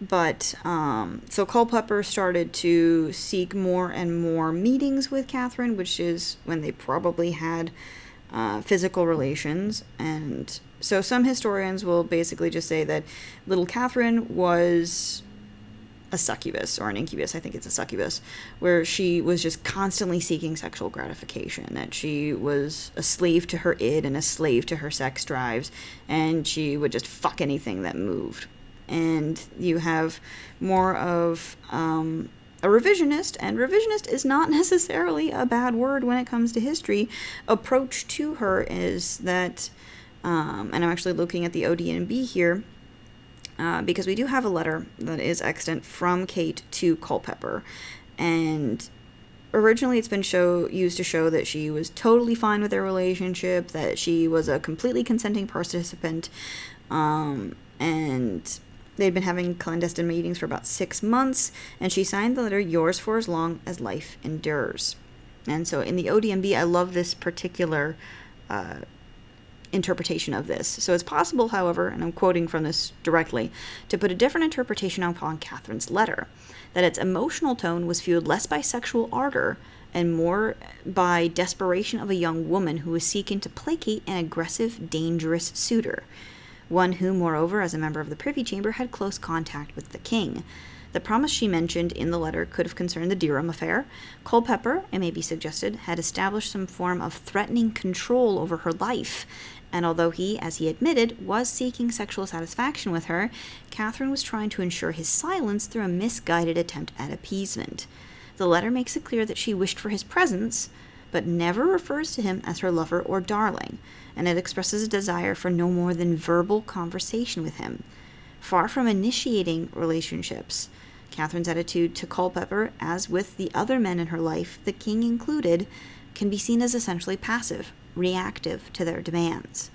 But, um, so Culpeper started to seek more and more meetings with Catherine, which is when they probably had uh, physical relations. And so some historians will basically just say that little Catherine was a succubus or an incubus, I think it's a succubus, where she was just constantly seeking sexual gratification, that she was a slave to her id and a slave to her sex drives, and she would just fuck anything that moved. And you have more of um, a revisionist, and revisionist is not necessarily a bad word when it comes to history, approach to her is that, um, and I'm actually looking at the ODNB here, uh, because we do have a letter that is extant from Kate to Culpeper, and originally it's been show used to show that she was totally fine with their relationship, that she was a completely consenting participant, um, and They'd been having clandestine meetings for about six months, and she signed the letter, Yours for as long as life endures. And so in the ODNB, I love this particular uh, interpretation of this. So it's possible, however, and I'm quoting from this directly, to put a different interpretation upon Catherine's letter that its emotional tone was fueled less by sexual ardor and more by desperation of a young woman who was seeking to placate an aggressive, dangerous suitor one who, moreover, as a member of the Privy Chamber, had close contact with the king. The promise she mentioned in the letter could have concerned the Dereham affair. Culpeper, it may be suggested, had established some form of threatening control over her life, and although he, as he admitted, was seeking sexual satisfaction with her, Catherine was trying to ensure his silence through a misguided attempt at appeasement. The letter makes it clear that she wished for his presence, but never refers to him as her lover or darling, and it expresses a desire for no more than verbal conversation with him. Far from initiating relationships, Catherine's attitude to Culpeper, as with the other men in her life, the king included, can be seen as essentially passive, reactive to their demands.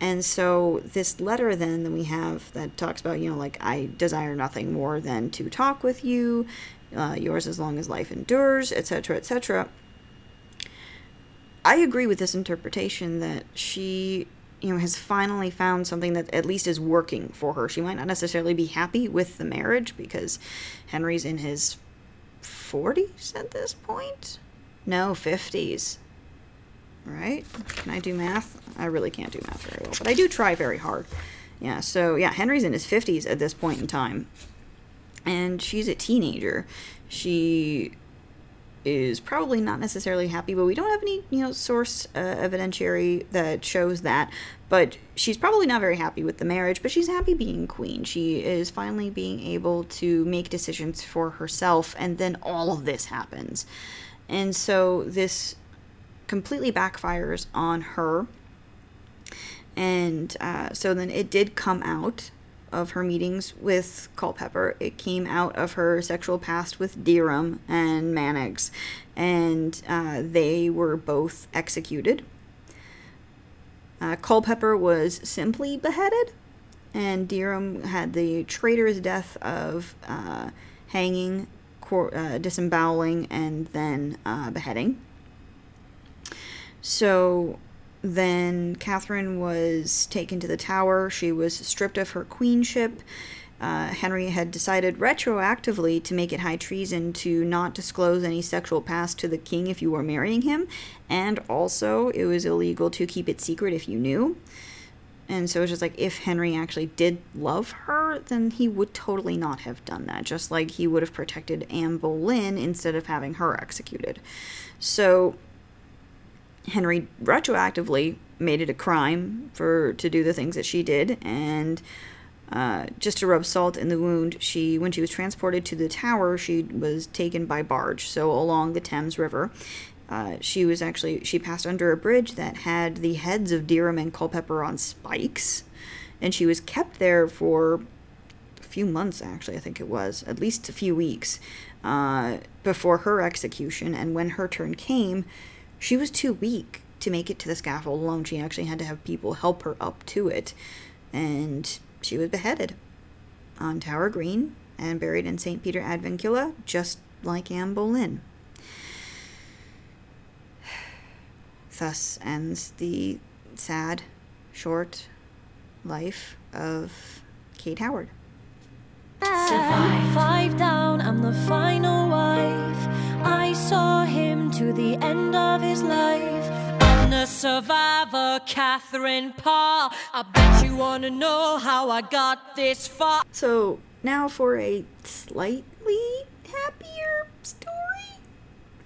And so, this letter then that we have that talks about, you know, like, I desire nothing more than to talk with you, uh, yours as long as life endures, etc., etc. I agree with this interpretation that she, you know, has finally found something that at least is working for her. She might not necessarily be happy with the marriage because Henry's in his 40s at this point. No, 50s. Right? Can I do math? I really can't do math very well, but I do try very hard. Yeah, so yeah, Henry's in his 50s at this point in time. And she's a teenager. She is probably not necessarily happy, but we don't have any, you know, source uh, evidentiary that shows that. But she's probably not very happy with the marriage, but she's happy being queen. She is finally being able to make decisions for herself, and then all of this happens. And so this completely backfires on her. And uh, so then it did come out of her meetings with Culpeper. It came out of her sexual past with Dereham and Mannix, and uh, they were both executed. Uh, Culpeper was simply beheaded, and Dereham had the traitorous death of uh, hanging, cor- uh, disemboweling, and then uh, beheading. So then Catherine was taken to the tower. She was stripped of her queenship. Uh, Henry had decided retroactively to make it high treason to not disclose any sexual past to the king if you were marrying him, and also it was illegal to keep it secret if you knew. And so it's just like if Henry actually did love her, then he would totally not have done that. Just like he would have protected Anne Boleyn instead of having her executed. So Henry retroactively made it a crime for to do the things that she did, and uh, just to rub salt in the wound, she when she was transported to the Tower, she was taken by barge, so along the Thames River. Uh, she was actually she passed under a bridge that had the heads of Dereham and Culpeper on spikes, and she was kept there for a few months. Actually, I think it was at least a few weeks uh, before her execution. And when her turn came, she was too weak to make it to the scaffold alone. She actually had to have people help her up to it, and she was beheaded on Tower Green and buried in St. Peter ad Vincula, just like Anne Boleyn. Thus ends the sad, short life of Kate Howard. Survive. Five down, I'm the final wife. I saw him to the end of his life. I'm the survivor, Catherine Parr. I bet you wanna know how I got this far. So, now for a slightly happier story.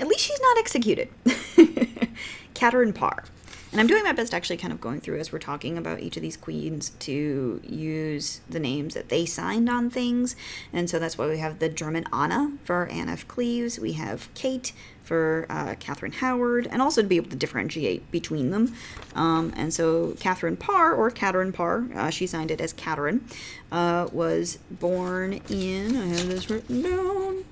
At least she's not executed. Catherine Parr. And I'm doing my best actually kind of going through as we're talking about each of these queens to use the names that they signed on things. And so that's why we have the German Anna for Anne of Cleves. We have Kate for uh, Catherine Howard, and also to be able to differentiate between them. Um, and so Catherine Parr, or Catherine Parr, uh, she signed it as Catherine, uh, was born in, I have this written down,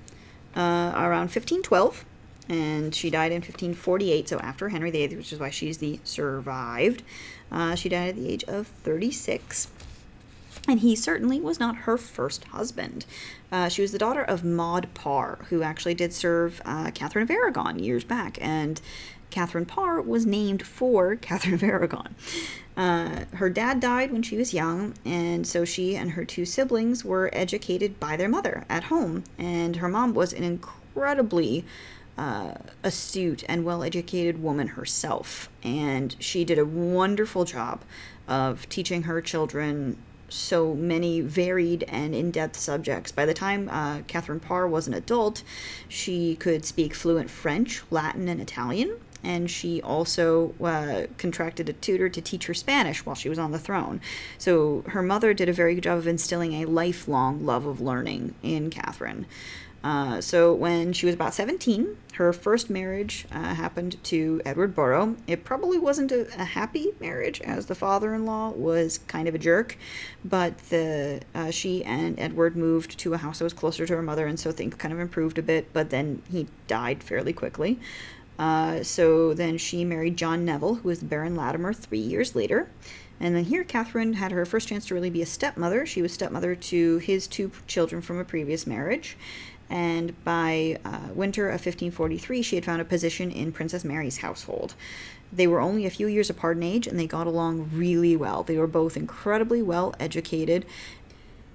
uh, around 1512 and she died in 1548, so after Henry VIII, which is why she's the survived. Uh, she died at the age of 36. And he certainly was not her first husband. Uh, she was the daughter of Maud Parr, who actually did serve uh, Catherine of Aragon years back. And Catherine Parr was named for Catherine of Aragon. Uh, her dad died when she was young, and so she and her two siblings were educated by their mother at home. And her mom was an incredibly uh, astute and well educated woman herself. And she did a wonderful job of teaching her children so many varied and in depth subjects. By the time uh, Catherine Parr was an adult, she could speak fluent French, Latin, and Italian. And she also uh, contracted a tutor to teach her Spanish while she was on the throne. So her mother did a very good job of instilling a lifelong love of learning in Catherine. Uh, so when she was about 17, her first marriage uh, happened to Edward Burrough. It probably wasn't a, a happy marriage, as the father-in-law was kind of a jerk, but the uh, she and Edward moved to a house that was closer to her mother, and so things kind of improved a bit. But then he died fairly quickly. Uh, so then she married John Neville, who was Baron Latimer three years later. And then here, Catherine had her first chance to really be a stepmother. She was stepmother to his two children from a previous marriage and by uh, winter of 1543, she had found a position in Princess Mary's household. They were only a few years apart in age, and they got along really well. They were both incredibly well educated.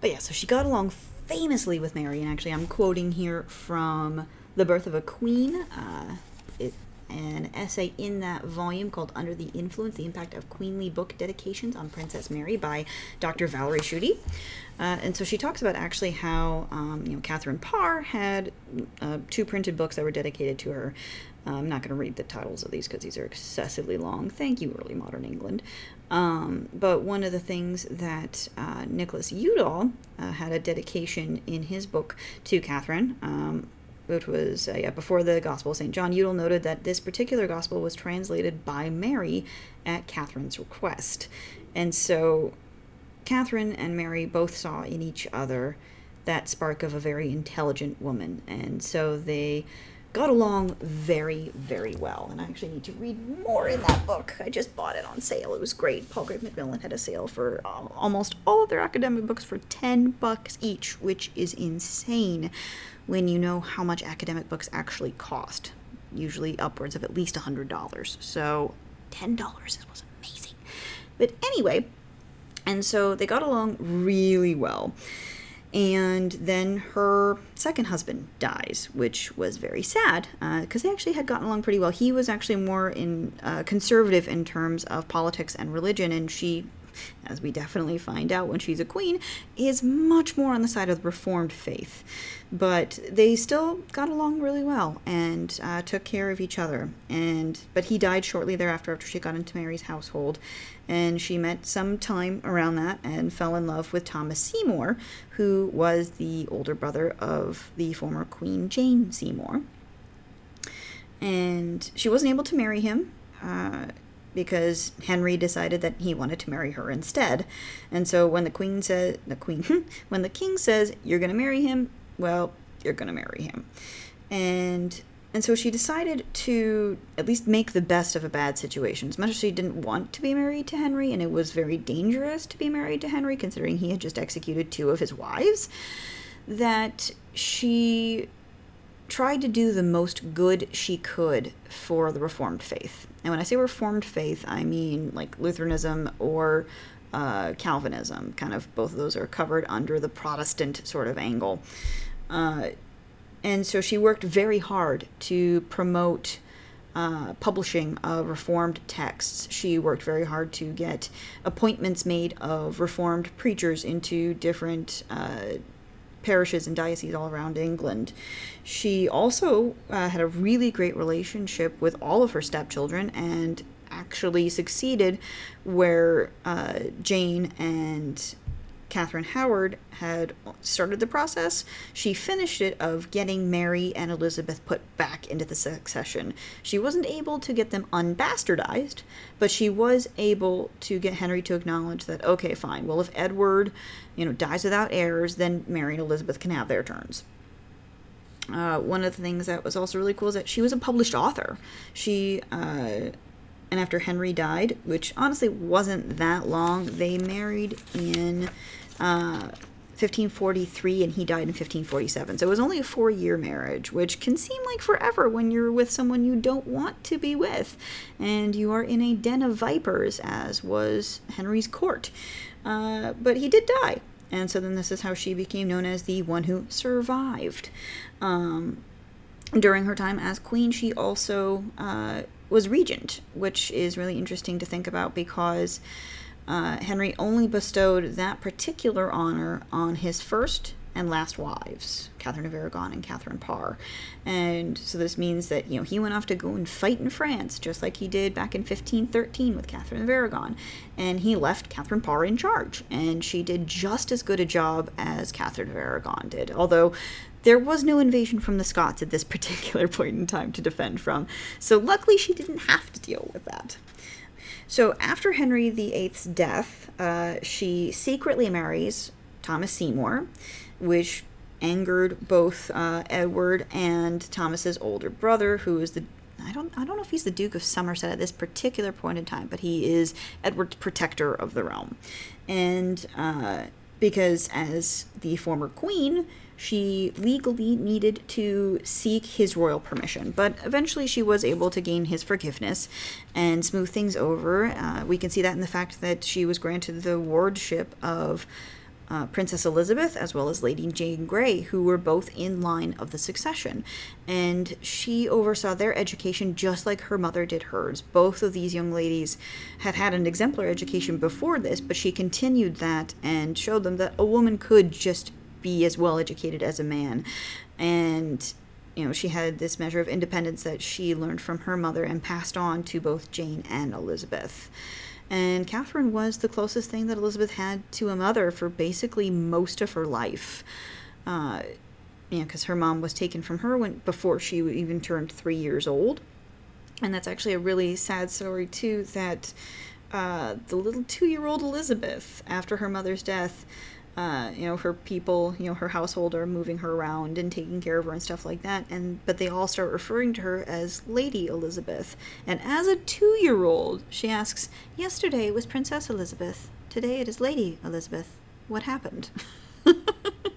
But yeah, so she got along famously with Mary, and actually, I'm quoting here from The Birth of a Queen. Uh, it, an essay in that volume called Under the Influence The Impact of Queenly Book Dedications on Princess Mary by Dr. Valerie Schutte. Uh, and so she talks about actually how um, you know Catherine Parr had uh, two printed books that were dedicated to her. Uh, I'm not going to read the titles of these because these are excessively long. Thank you, early modern England. Um, but one of the things that uh, Nicholas Udall uh, had a dedication in his book to Catherine, um, which was uh, yeah, before the Gospel of St. John, Udall noted that this particular Gospel was translated by Mary at Catherine's request. And so Catherine and Mary both saw in each other that spark of a very intelligent woman, and so they got along very, very well. And I actually need to read more in that book. I just bought it on sale. It was great. Palgrave Macmillan had a sale for uh, almost all of their academic books for 10 bucks each, which is insane when you know how much academic books actually cost. Usually upwards of at least $100. So $10 was amazing. But anyway, and so they got along really well. And then her second husband dies, which was very sad because uh, they actually had gotten along pretty well. He was actually more in uh, conservative in terms of politics and religion, and she as we definitely find out when she's a queen, is much more on the side of the Reformed faith. But they still got along really well and uh, took care of each other. And but he died shortly thereafter after she got into Mary's household, and she met some time around that and fell in love with Thomas Seymour, who was the older brother of the former Queen Jane Seymour. And she wasn't able to marry him. Uh, because Henry decided that he wanted to marry her instead. And so when the queen said the queen when the king says you're going to marry him, well, you're going to marry him. And and so she decided to at least make the best of a bad situation. As much as she didn't want to be married to Henry, and it was very dangerous to be married to Henry, considering he had just executed two of his wives, that she tried to do the most good she could for the Reformed faith. And when I say Reformed faith, I mean like Lutheranism or uh, Calvinism. Kind of both of those are covered under the Protestant sort of angle. Uh, and so she worked very hard to promote uh, publishing of Reformed texts. She worked very hard to get appointments made of Reformed preachers into different uh, parishes and dioceses all around England. She also uh, had a really great relationship with all of her stepchildren and actually succeeded where uh, Jane and Catherine Howard had started the process. She finished it of getting Mary and Elizabeth put back into the succession. She wasn't able to get them unbastardized, but she was able to get Henry to acknowledge that okay, fine. Well, if Edward, you know, dies without heirs, then Mary and Elizabeth can have their turns. Uh, one of the things that was also really cool is that she was a published author. She uh, and after Henry died, which honestly wasn't that long, they married in uh, 1543 and he died in 1547. So it was only a four year marriage, which can seem like forever when you're with someone you don't want to be with and you are in a den of vipers, as was Henry's court. Uh, but he did die. And so then this is how she became known as the one who survived. Um, during her time as queen, she also uh, was regent, which is really interesting to think about because uh, Henry only bestowed that particular honor on his first and last wives, Catherine of Aragon and Catherine Parr. And so this means that, you know, he went off to go and fight in France, just like he did back in 1513 with Catherine of Aragon. And he left Catherine Parr in charge. And she did just as good a job as Catherine of Aragon did. Although there was no invasion from the Scots at this particular point in time to defend from. So luckily she didn't have to deal with that. So after Henry VIII's death, uh, she secretly marries Thomas Seymour, which angered both uh, Edward and Thomas's older brother, who is the I don't I don't know if he's the Duke of Somerset at this particular point in time, but he is Edward's protector of the realm, and uh, because as the former queen, she legally needed to seek his royal permission, but eventually she was able to gain his forgiveness and smooth things over. Uh, we can see that in the fact that she was granted the wardship of uh, Princess Elizabeth as well as Lady Jane Grey, who were both in line of the succession. And she oversaw their education just like her mother did hers. Both of these young ladies had had an exemplary education before this, but she continued that and showed them that a woman could just be as well educated as a man. And you know, she had this measure of independence that she learned from her mother and passed on to both Jane and Elizabeth. And Catherine was the closest thing that Elizabeth had to a mother for basically most of her life. Uh, you know, because her mom was taken from her when before she even turned three years old, and that's actually a really sad story too. That uh, the little two-year-old Elizabeth, after her mother's death, uh, you know her people you know her household are moving her around and taking care of her and stuff like that. And but they all start referring to her as lady elizabeth. And as a two-year-old she asks yesterday it was princess elizabeth. Today it is lady elizabeth. What happened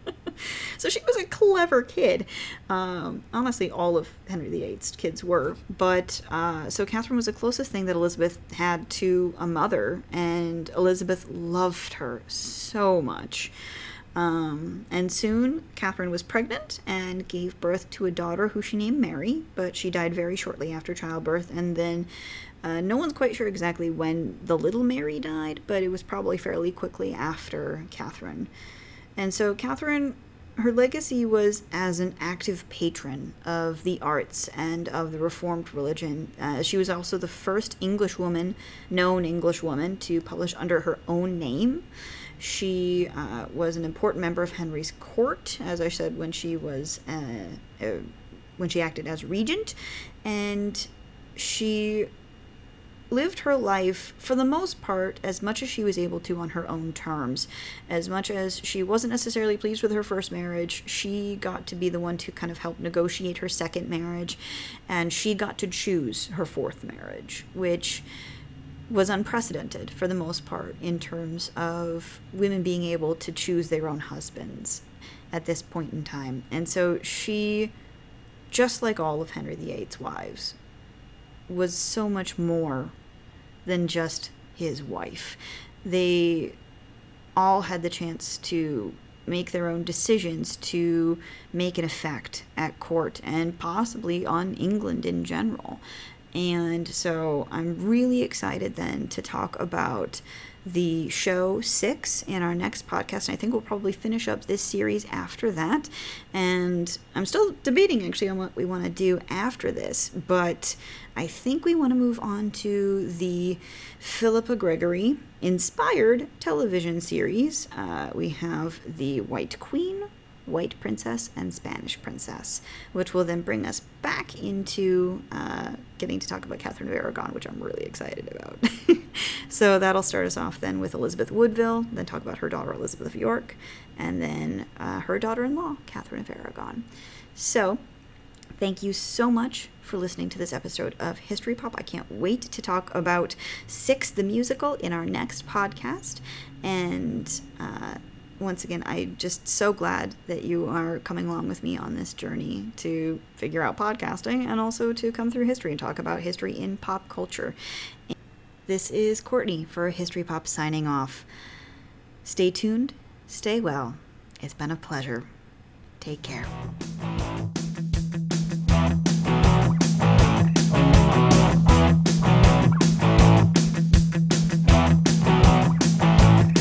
so she was a clever kid. Um, honestly, all of Henry VIII's kids were. But uh, so Catherine was the closest thing that Elizabeth had to a mother, and Elizabeth loved her so much. Um, and soon, Catherine was pregnant and gave birth to a daughter who she named Mary, but she died very shortly after childbirth. And then Uh, no one's quite sure exactly when the little Mary died, but it was probably fairly quickly after Catherine. And so Catherine, her legacy was as an active patron of the arts and of the Reformed religion. Uh, she was also the first English woman, known English woman, to publish under her own name. She uh, was an important member of Henry's court, as I said, when she was uh, uh when she acted as regent, and she lived her life for the most part as much as she was able to on her own terms. As much as she wasn't necessarily pleased with her first marriage, she got to be the one to kind of help negotiate her second marriage, and she got to choose her fourth marriage, which was unprecedented for the most part in terms of women being able to choose their own husbands at this point in time. And so she, just like all of Henry VIII's wives, was so much more than just his wife. They all had the chance to make their own decisions to make an effect at court and possibly on England in general. And so I'm really excited then to talk about the show six in our next podcast. I think we'll probably finish up this series after that. And I'm still debating actually on what we want to do after this, but I think we want to move on to the Philippa Gregory inspired television series. Uh, we have The White Queen, White Princess and Spanish Princess, which will then bring us back into uh, getting to talk about Catherine of Aragon, which I'm really excited about. so that'll start us off then with Elizabeth Woodville, then talk about her daughter Elizabeth of York, and then uh, her daughter in law, Catherine of Aragon. So thank you so much for listening to this episode of History Pop. I can't wait to talk about Six the Musical in our next podcast. And uh, once again, I'm just so glad that you are coming along with me on this journey to figure out podcasting and also to come through history and talk about history in pop culture. This is Courtney for History Pop signing off. Stay tuned, stay well. It's been a pleasure. Take care.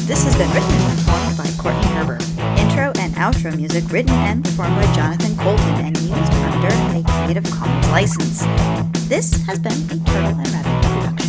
This has been written outro music written and performed by Jonathan Coulton and used under a Creative Commons license. This has been a Turtle and Rabbit production.